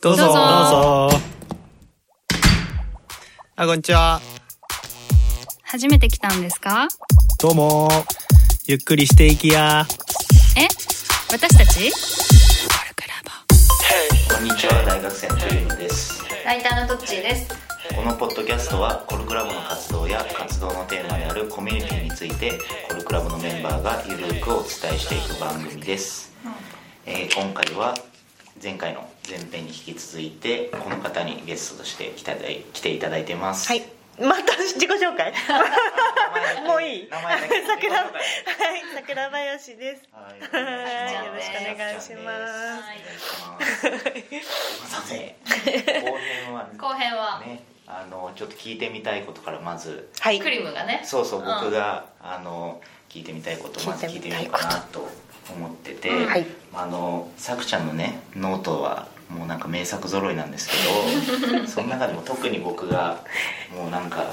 どうぞ。どうぞ。どうぞ。あ、こんにちは。初めて来たんですか？どうも。ゆっくりしていきや。え？私たち？こんにちは。大学生のトリムです。ライターのどっちーです。このポッドキャストはコルクラボの活動や活動のテーマであるコミュニティについてコルクラボのメンバーがゆるくお伝えしていく番組です、えー今回は前回の前編に引き続いてこの方にゲストとして来た来ていただいてます。はい。また自己紹介？もういい。名前だけ。桜はい。桜林です。はい。はい。よろしくお願いします。すということで後編は後編は、ねあのちょっと聞いてみたいことからまず。はい。クリムがね。そうそううん。僕が、あの聞いてみたいことをまず聞いてみようかなと思ってて、うんはいあのさくちゃんのねノートはもうなんか名作揃いなんですけど その中でも特に僕がもうなんか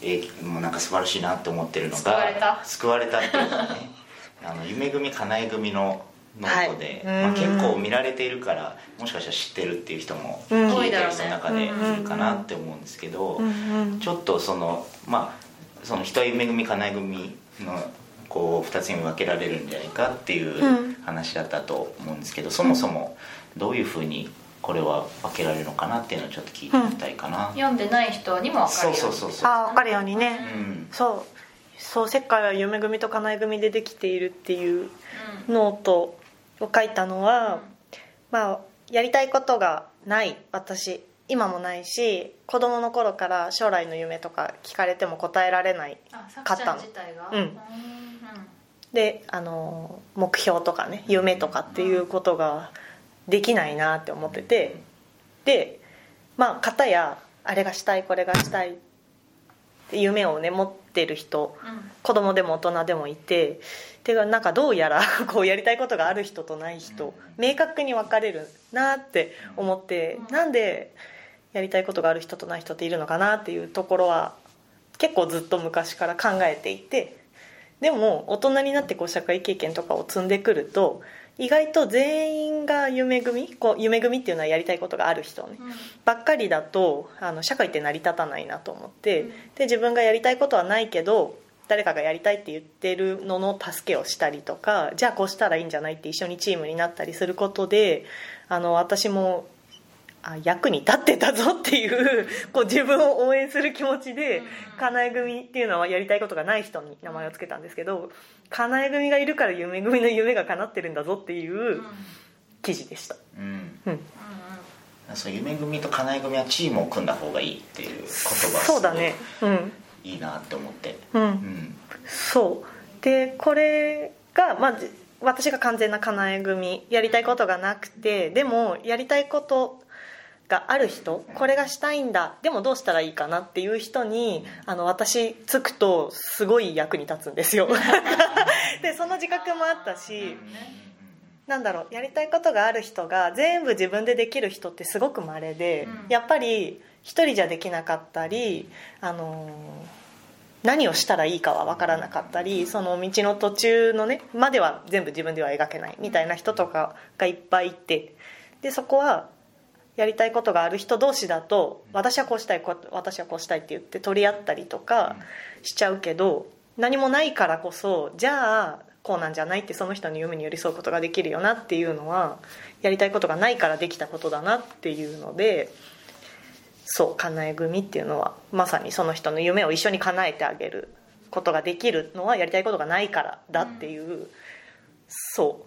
えーもうなんか素晴らしいなって思ってるのが救われた。救われたっていうかね あの夢組かなえ組のノートで、はい。まあ、うん結構見られているからもしかしたら知ってるっていう人もうん。聞いてる人の中でいるかなって思うんですけど、うんうん。ちょっとそのまあその人は夢組かなえ組のこう2つに分けられるんじゃないかっていううん。話だったと思うんですけど、そもそもどういうふうにこれは分けられるのかなっていうのをちょっと聞いてみたいかな、読んでない人にも分かるよそうそうそうあ分かるようにうねん。そう。そう世界は夢組と叶え組でできているっていうノートを書いたのは、まあやりたいことがない私。今もないし子供の頃から将来の夢とか聞かれても答えられないあさくちゃん自体が？うん。うん。であの目標とかね夢とかっていうことができないなって思っててでまあ片やあれがしたいこれがしたいって夢をね持ってる人うん。子供でも大人でもいてでなんかどうやら こうやりたいことがある人とない人明確に分かれるなって思ってなんでやりたいことがある人とない人っているのかなっていうところは結構ずっと昔から考えていてでも大人になってこう社会経験とかを積んでくると意外と全員が夢組？こう夢組っていうのはやりたいことがある人ね。うん。ばっかりだとあの社会って成り立たないなと思って、で自分がやりたいことはないけど誰かがやりたいって言ってるのの助けをしたりとかじゃあこうしたらいいんじゃないって一緒にチームになったりすることであの私もあ役に立ってたぞっていうこう自分を応援する気持ちでかなえ組っていうのはやりたいことがない人に名前を付けたんですけどかなえ組がいるから夢組の夢が叶ってるんだぞっていう記事でした。うん。うん。そう夢組とかなえ組はチームを組んだ方がいいっていう言葉そうだね。うん。いいなって思って。うん。うん。そう。でこれが、まあ、じ私が完全なかなえ組。やりたいことがなくてでもやりたいことがある人これがしたいんだでもどうしたらいいかなっていう人にあの私つくとすごい役に立つんですよ。でその自覚もあったしなんだろうやりたいことがある人が全部自分でできる人ってすごく稀で、うん。やっぱり一人じゃできなかったり、あのー何をしたらいいかは分からなかったりその道の途中のねまでは全部自分では描けないみたいな人とかがいっぱいいてでそこはやりたいことがある人同士だと私はこうしたいこ私はこうしたいって言って取り合ったりとかしちゃうけど何もないからこそじゃあこうなんじゃないってその人の夢に寄り添うことができるよなっていうのはやりたいことがないからできたことだなっていうのでそう叶え組っていうのはまさにその人の夢を一緒に叶えてあげることができるのはやりたいことがないからだっていう、そ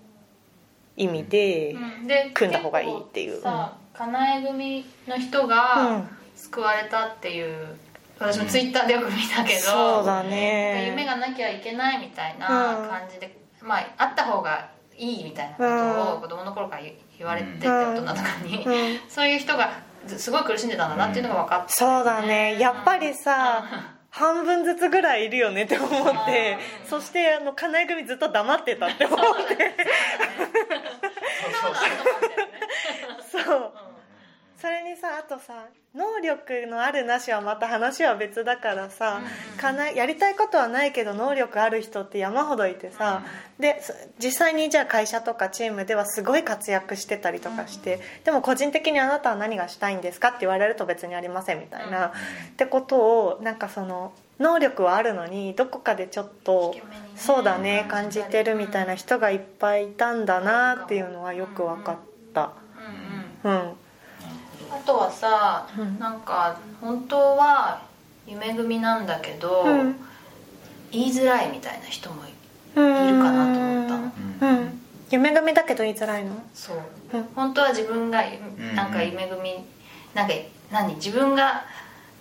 う意味で、組んだ方がいいっていう。結構さかなえ組の人がうん。救われたっていう私もツイッターでよく見たけど、そうだね。夢がなきゃいけないみたいな感じで、まああった方がいいみたいなことうん。を子供の頃から言言われてて、大人とかに、うん。そういう人がすごい苦しんでたんだなっていうのが分かって、そうだね。やっぱりさ、半分ずつぐらいいるよねって思って。うん。そしてあの金井組ずっと黙ってたって思って。そうんだよねそう。それにさあとさ能力のあるなしはまた話は別だからさ、かなやりたいことはないけど能力ある人って山ほどいてさ、でそ実際にじゃあ会社とかチームではすごい活躍してたりとかして、でも個人的にあなたは何がしたいんですかって言われると別にありませんみたいな、ってことをなんかその能力はあるのにどこかでちょっとそうだね感じてるみたいな人がいっぱいいたんだなっていうのはよく分かったあとはさ、うん。なんか本当は夢組なんだけど、うん。言いづらいみたいな人もいるかなと思ったの。うん。夢組だけど言いづらいの？そう、うん。本当は自分がんなんか夢組なんか何？自分が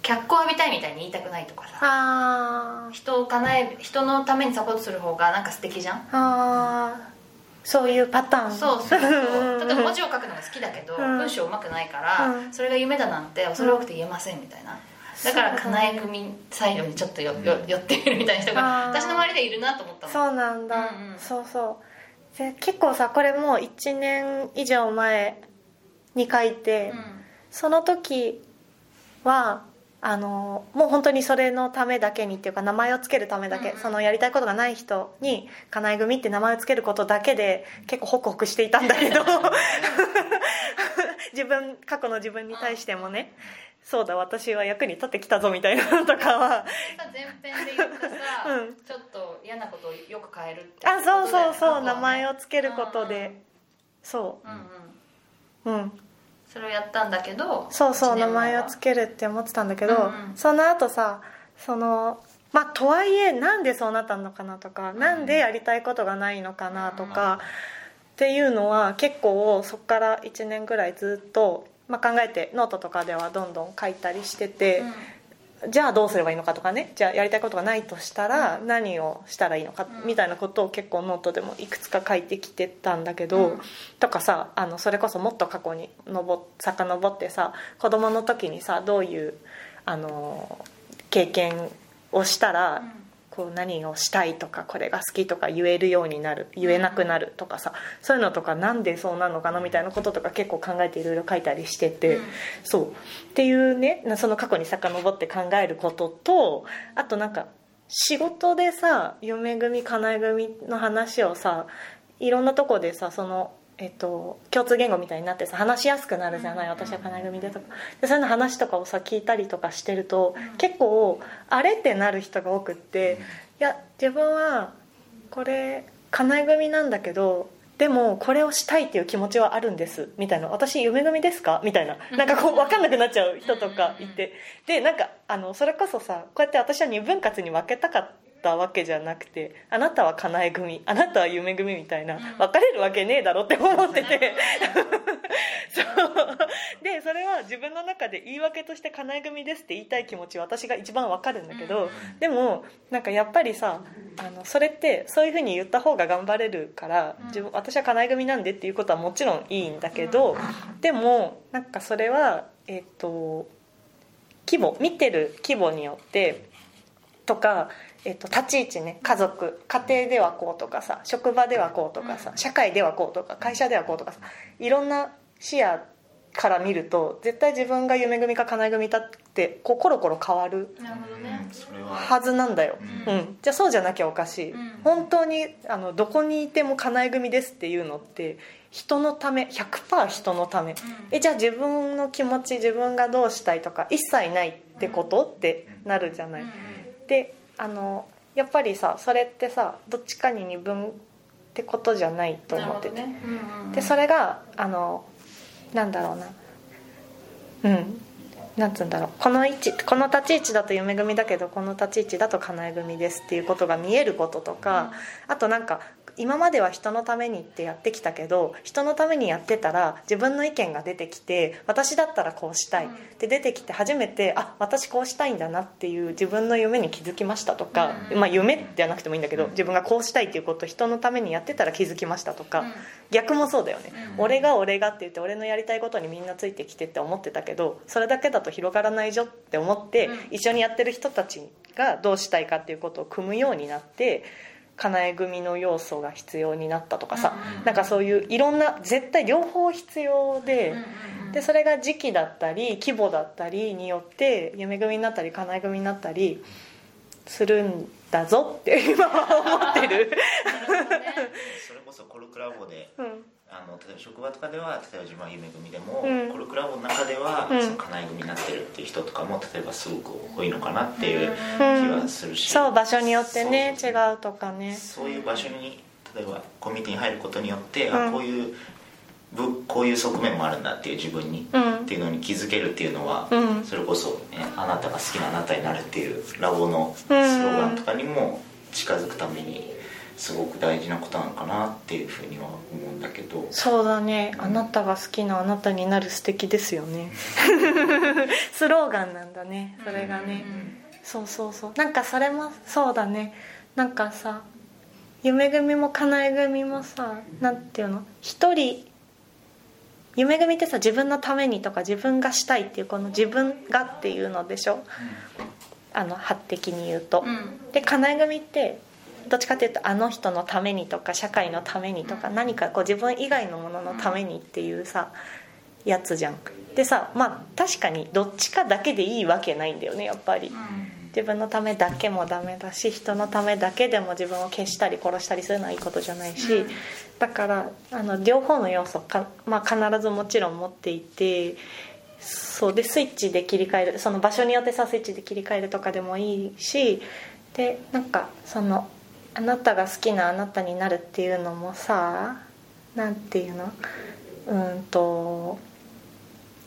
脚光浴びたいみたいに言いたくないとかさ。人を叶え人のためにサポートする方がなんか素敵じゃん？あーそういうパターン。そうそうそう。う ん例えば文字を書くのが好きだけど、うん。文章うまくないから、うん。それが夢だなんて恐れ多くて言えませんみたいな、だからかなえ組サイドにちょっとよよ寄ってみるみたいな人が私の周りでいるなと思ったの。そうなんだ、うんうん。そうそう。で結構さこれもう1年以上前に書いて、うん。その時はあのもう本当にそれのためだけにっていうか名前をつけるためだけ、うんうん。そのやりたいことがない人に「かなえ組」って名前をつけることだけで結構ホクホクしていたんだけど 自分過去の自分に対してもねそうだ私は役に立ってきたぞみたいなのとかは。さ前編で言ったさ、うん。ちょっと嫌なことをよく変えるってあそうそうそう、名前ををつけることで、そうん。う。んううんそれをやったんだけどそうそう名前をつけるって思ってたんだけど、うんうん。その後さそのまあとはいえなんでそうなったのかなとか、なんでやりたいことがないのかなとか、っていうのは結構そこから1年ぐらいずっと、まあ、考えてノートとかではどんどん書いたりしてて、じゃあどうすればいいのかとかね。じゃあやりたいことがないとしたら何をしたらいいのかうん。みたいなことを結構ノートでもいくつか書いてきてたんだけど、うん。とかさあのそれこそもっと過去にのぼ遡ってさ子供の時にさどういうあの経験をしたら、うんこう何をしたいとかこれが好きとか言えるようになる言えなくなるとかさそういうのとかなんでそうなのかなみたいなこととか結構考えていろいろ書いたりしてて、うん。そう。っていうねその過去に遡って考えることとあとなんか仕事でさ嫁組かなえ組の話をさいろんなとこでさその、えっと、共通言語みたいになってさ話しやすくなるじゃない、うん。私はかなえ組でとか。でそういうの話とかをさ聞いたりとかしてると、結構あれってなる人が多くって、いや自分はこれかなえ組なんだけどでもこれをしたいっていう気持ちはあるんですみたいな。私夢組ですか？みたいな。なんかこう分かんなくなっちゃう人とかいて。でなんかあのそれこそさこうやって私は二分割に分けたかったわけじゃなくてあなたはかなえ組あなたは夢組みたいな分かれるわけねえだろって思ってて。そう。でそれは自分の中で言い訳としてかなえ組ですって言いたい気持ちは私が一番分かるんだけどでもなんかやっぱりさあのそれってそういうふうに言った方が頑張れるから自分私はかなえ組なんでっていうことはもちろんいいんだけどでもなんかそれはえっ、と規模見てる規模によってとか、えっと立ち位置ね家族。家庭ではこうとかさ職場ではこうとかさ社会ではこうとか会社ではこうとかさいろんな視野から見ると絶対自分が夢組か叶え組だってこうコロコロ変わるなるほどね。それは。はずなんだよ、ううん。んじゃあそうじゃなきゃおかしい、うん。本当にあのどこにいても叶え組ですっていうのって人のため100%人のため、えじゃあ自分の気持ち自分がどうしたいとか一切ないってことってなるじゃない、うん。であのやっぱりさそれってさどっちかに二分ってことじゃないと思ってて、ね。うんうんでそれがあのなんだろうな。うん。なんつうんだろう。この位置この立ち位置だと夢組だけどこの立ち位置だと叶え組ですっていうことが見えることとか、あとなんか今までは人のためにってやってきたけど人のためにやってたら自分の意見が出てきて私だったらこうしたい。って出てきて初めてあ私こうしたいんだなっていう自分の夢に気づきましたとか、うん。まあ夢じゃなくてもいいんだけど自分がこうしたいっていうことを人のためにやってたら気づきましたとか、うん。逆もそうだよね、うん。俺が俺がって言って俺のやりたいことにみんなついてきてって思ってたけどそれだけだと広がらないじゃって思って、うん。一緒にやってる人たちがどうしたいかっていうことを組むようになってかなえ組の要素が必要になったとかさ、うんうんなんかそういういろんな絶対両方必要で、うんうんうん。でそれが時期だったり規模だったりによって夢組になったりかなえ組になったりするんだぞって今は思ってる、それこそコルクラボでうん、あの例えば職場とかでは例えば自分は夢組でも、うん。コルクラボの中では、うん。その家内組になってるっていう人とかも例えばすごく多いのかなっていう気うん。はするし、そう場所によってね違うとかね。そういう場所に例えばコミュニティに入ることによって、うん。あこういうぶこういう側面もあるんだっていう自分に、うん。っていうのに気づけるっていうのは、うん。それこそ、ね「あなたが好きなあなたになる」っていうラボのスローガンとかにも近づくためにすごく大事なことなのかなっていうふうには思うんだけど。そうだね。あなたが好きなあなたになる素敵ですよね。スローガンなんだね。それがね、そうそうそう。なんかそれもそうだね。なんかさ夢組もかなえ組もさなんていうの？一人夢組ってさ自分のためにとか自分がしたいっていうこの自分がっていうのでしょ？あの発的に言うと、うん。でかなえ組ってどっちかっていうとあの人のためにとか社会のためにとか何かこう自分以外のもののためにっていうさやつじゃん。でさまあ確かにどっちかだけでいいわけないんだよねやっぱり。自分のためだけもダメだし人のためだけでも自分を消したり殺したりするのはいいことじゃないし、うん。だからあの両方の要素か、まあ、必ずもちろん持っていてそうでスイッチで切り替えるその場所によってさスイッチで切り替えるとかでもいいしでなんかそのあなたが好きなあなたになるっていうのもさなんていうの？うんと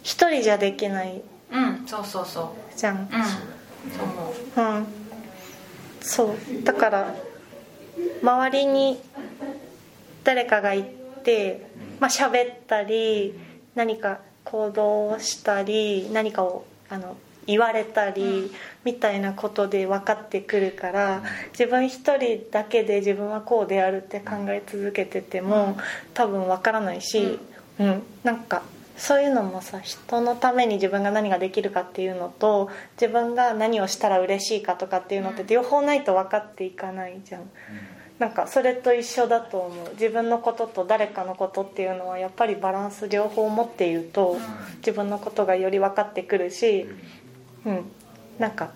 一人じゃできないうんそうそうそう。じゃん。うんそう思う。うん。そう。だから周りに誰かがいてまあ喋ったり何か行動をしたり何かをあの言われたりみたいなことで分かってくるから自分一人だけで自分はこうであるって考え続けてても多分分からないし、うん、なんかそういうのもさ人のために自分が何ができるかっていうのと自分が何をしたら嬉しいかとかっていうのって両方ないと分かっていかないじゃん。なんかそれと一緒だと思う。自分のことと誰かのことっていうのはやっぱりバランス両方持っていると自分のことがより分かってくるし、うん、なんか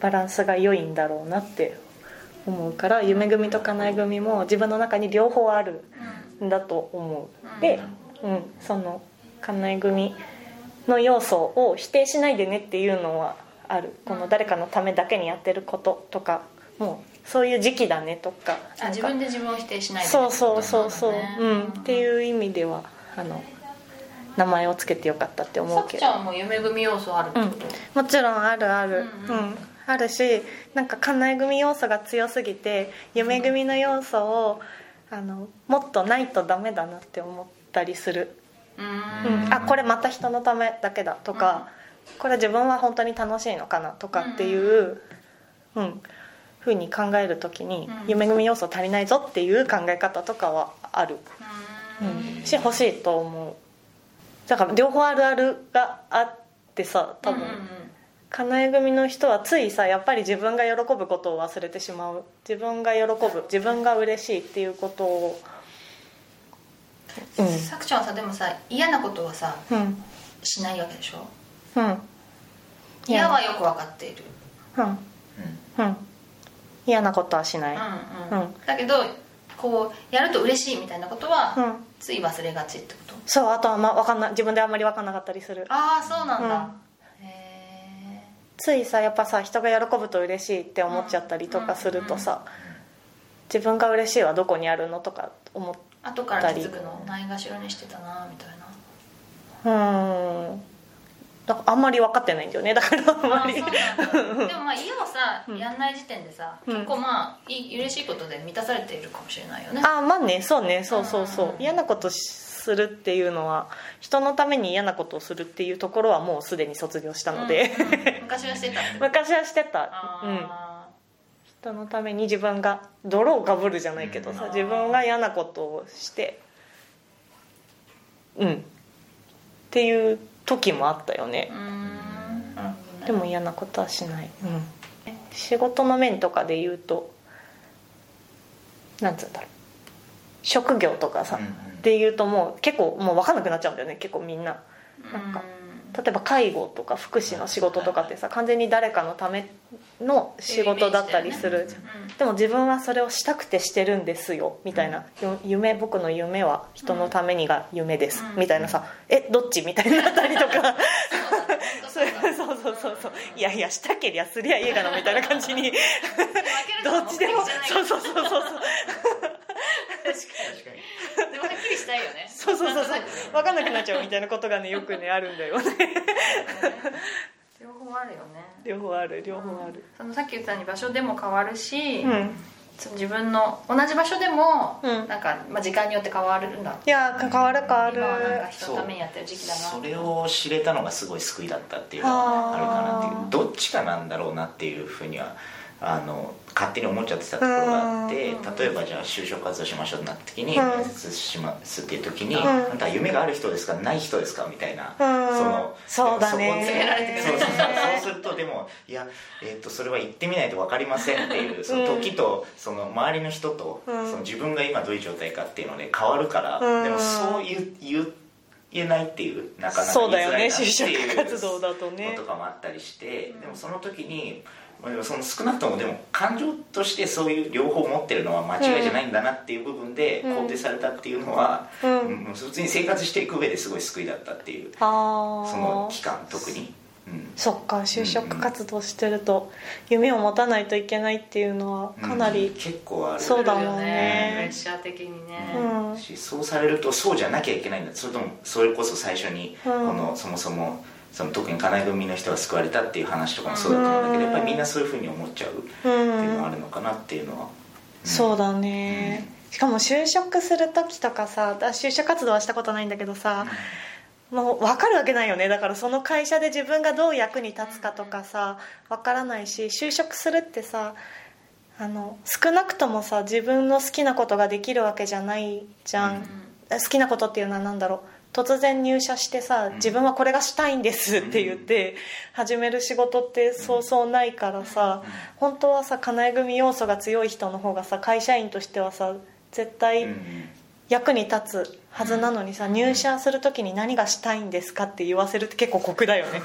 バランスが良いんだろうなって思うから夢組と叶え組も自分の中に両方あるんだと思う。で、うん、その叶え組の要素を否定しないでねっていうのはある。この誰かのためだけにやってることとかもうそういう時期だねとかあ自分で自分を否定しないでそうそうそうそう、うん、ってういう意味ではあの名前をつけてよかったって思うけど。ちゃんも夢組要素あるってこと、もちろんあるある。うんうんうん、あるしなんかかなえ組要素が強すぎて夢組の要素をあのもっとないとダメだなって思ったりする、ううん。ん、あこれまた人のためだけだとか、これ自分は本当に楽しいのかなとかっていう、うんふうに考える時に、うん。夢組要素足りないぞっていう考え方とかはある、うん、し欲しいと思うだから両方あるあるがあってさ多分、うんうんうん。かなえ組の人はついさやっぱり自分が喜ぶことを忘れてしまう。自分が喜ぶ自分が嬉しいっていうことを。うん。さくちゃんはさでもさ嫌なことはさうん。しないわけでしょ？うん。嫌はよく分かっている。うん。うん。嫌なことはしない。うんうん、うん。だけどこうやると嬉しいみたいなことは、うんつい忘れがちってこと？そうあとは、ま、わかんない自分であんまり分かんなかったりする。ああそうなんだ、へついさやっぱさ人が喜ぶと嬉しいって思っちゃったりとかするとさ自分が嬉しいはどこにあるのとか思っえ後から気づくの？ないがしろにしてたなみたいな。うんだあんまり分かってないんだよね。だからあんまり。でもまあ家をさ、うん。やんない時点でさ、うん。結構まあいい嬉しいことで満たされているかもしれないよね。あまあね。そうね。そうそうそう、うん。嫌なことするっていうのは人のために嫌なことをするっていうところはもうすでに卒業したので、うん。うん昔はしてた。昔はしてた、うん、あ人のために自分が泥をかぶるじゃないけどさうん。自分が嫌なことをして。うん。っていう時もあったよね。でも嫌なことはしない、うん、仕事の面とかで言うとなんつうんだろう。職業とかさ、うんうん。っていうともう結構もう分かんなくなっちゃうんだよね結構みんな。なんか例えば介護とか福祉の仕事とかってさ完全に誰かのための仕事だったりするじゃん。うん。でも自分はそれをしたくてしてるんですよみたいな、よ夢僕の夢は人のためにが夢です、うん。みたいなさ。えどっち？みたいになったりとか。そう。そうそうそうそう。いやいやしたけりゃすりゃいいかなみたいな感じに。どっちでも。そうそうそうそうそう。確かにしたいよね。そうそうそうそう。分かんなくなっちゃうみたいなことがねよくねあるんだよね。両方あるよね。両方ある。両方ある。そのさっき言ったように場所でも変わるし、うん。自分の同じ場所でも、うん。なんか、まあ、時間によって変わるんだ。いや変わる変わる。今はなんか人のためにやってる時期だな。それを知れたのがすごい救いだったっていうのはあるかなっていう。どっちかなんだろうなっていうふうにはあの勝手に思っちゃってたところがあってうん。例えばじゃあ就職活動しましょうってなった時にうん。面接しますっていう時に「ん。あんた夢がある人ですか？ない人ですか?」みたいなうん。そのそうだね。そこ詰められてくる。そうするとでもいや、えー、とそれは言ってみないと分かりませんっていうその時とその周りの人と、うん。その自分が今どういう状態かっていうので変わるから、うん。でもそう言う言えないっていうなかなかそうだよね言いづらい就なっていう職活動だととかもあったりして、でもその時にまあでもその少なくともでも感情としてそういう両方持ってるのは間違いじゃないんだなっていう部分でうん。肯定されたっていうのは、うん。うん普通に生活していく上ですごい救いだったっていうああその期間特に、うん、そっか就職活動してると夢を持たないといけないっていうのはかなうんり、結構ある。そうだもんプレッねシャー的にね、うん。しそうされるとそうじゃなきゃいけないんだ。それともそれこそ最初にこうん。の、そもそもその特に金井組の人が救われたっていう話とかもそうだと思うんだけど、うん。やっぱりみんなそういうふうに思っちゃうっていうのはあるのかなっていうのは、そうだね、しかも就職する時とかさ私就職活動はしたことないんだけどさ、もう分かるわけないよね。だからその会社で自分がどう役に立つかとかさ分からないし就職するってさあの少なくともさ自分の好きなことができるわけじゃないじゃん、好きなことっていうのは何だろう突然入社してさ自分はこれがしたいんですって言って始める仕事ってそうそうないからさ本当はさ金井組要素が強い人の方がさ会社員としてはさ絶うん対うん。役に立つはずなのにさ入社する時に何がしたいんですかって言わせるって結構酷だよね。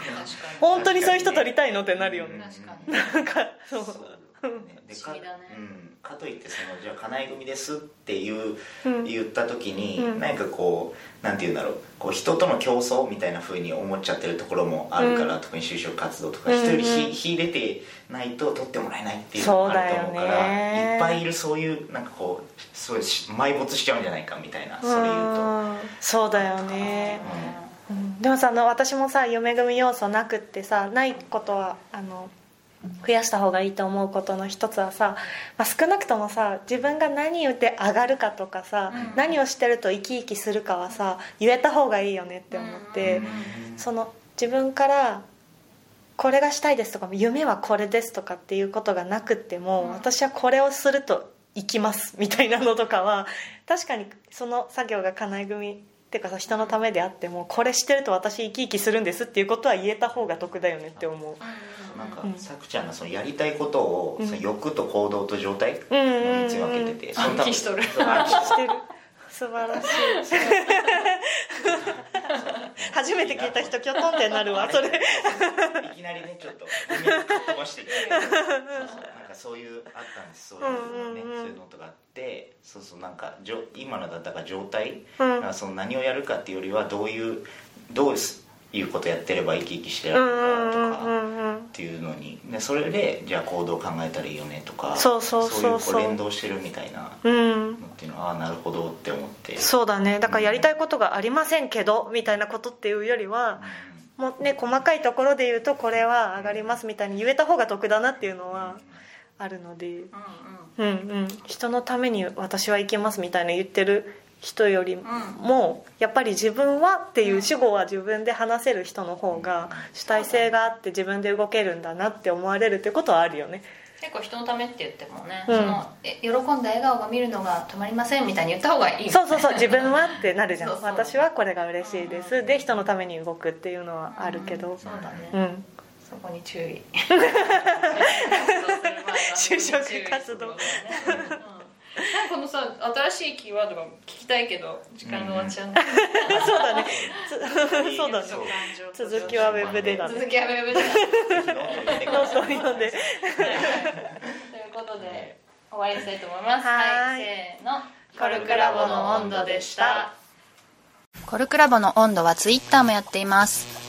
本当にそういう人取りたいのってなるよね。確かに。なんかそう。不思議だね。うん、かといってそのじゃあ金井組ですっていう、うん。言った時に、うん。何かこうなんて言うんだろう。こう人との競争みたいな風に思っちゃってるところもあるから、うん。特に就職活動とか人より秀秀でてないと取ってもらえないっていうのもあると思うからいっぱいいるそういうなんかこうそういうし埋没しちゃうんじゃないかみたいなそれ言うと。うんそうだよね。う。ん。でもさあの私もさ夢組要素なくってさないことはあの増やした方がいいと思うことの一つはさ、まあ、少なくともさ自分が何言って上がるかとかさ、うん。何をしてると生き生きするかはさ言えた方がいいよねって思って、うん。その自分からこれがしたいですとか夢はこれですとかっていうことがなくっても、うん。私はこれをすると生きますみたいなのとかは確かにその作業が金井組っていうかさ人のためであってもこれしてると私生き生きするんですっていうことは言えた方が得だよねって思う。なんかうん。さくちゃんがそのやりたいことを、うん。その欲と行動と状態のうん。うんうん3つに分けてて、その多分暗記しとる。暗記。ししてる。素晴らしい。初めて聞いた人キョトンってなるわそれ。いきなりねちょっと飛ばしてきてそうそうなんかそういうあったんですそういうのね、うんうんうんそういうのとかあってそうそうなんかじょ今のだったから状態、うん。なんかその何をやるかっていうよりはどういうどういうことやってれば生き生きしてらうれるかとか、んうんうんうんっていうのに。でそれでじゃあ行動を考えたらいいよねとかそうそうそうそう。そういうこう連動してるみたいなっていうのはああなるほどって思って。そうだね。だからやりたいことがありませんけどみたいなことっていうよりはもうね細かいところで言うとこれは上がりますみたいに言えた方が得だなっていうのはあるのでうんうん。うんうん。人のために私は行けますみたいな言ってる人よりもやっぱり自分はっていう主語は自分で話せる人の方が主体性があって自分で動けるんだなって思われるってことはあるよね。結構人のためって言ってもね、うん。そのえ喜んだ笑顔が見るのが止まりませんみたいに言った方がいいそうそうそう 自分はってなるじゃん。私はこれが嬉しいです。で人のために動くっていうのはあるけど。そうだね、うん。そこに注意就職活動。このさ新しいキーワードが聞きたいけど時間が終わっちゃうん だ、そうだね。つそうだね。続きはウェブでだね。続きはウェブでノートを読んで。ということで終わりにしたいと思います。はい。せーの。コルクラボの温度でした。コルクラボの温度はツイッターもやっています